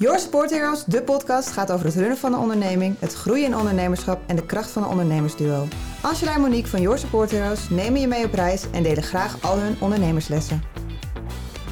Your Support Heroes, de podcast, gaat over het runnen van een onderneming, het groeien in ondernemerschap en de kracht van een ondernemersduo. Angela en Monique van Your Support Heroes nemen je mee op reis en delen graag al hun ondernemerslessen.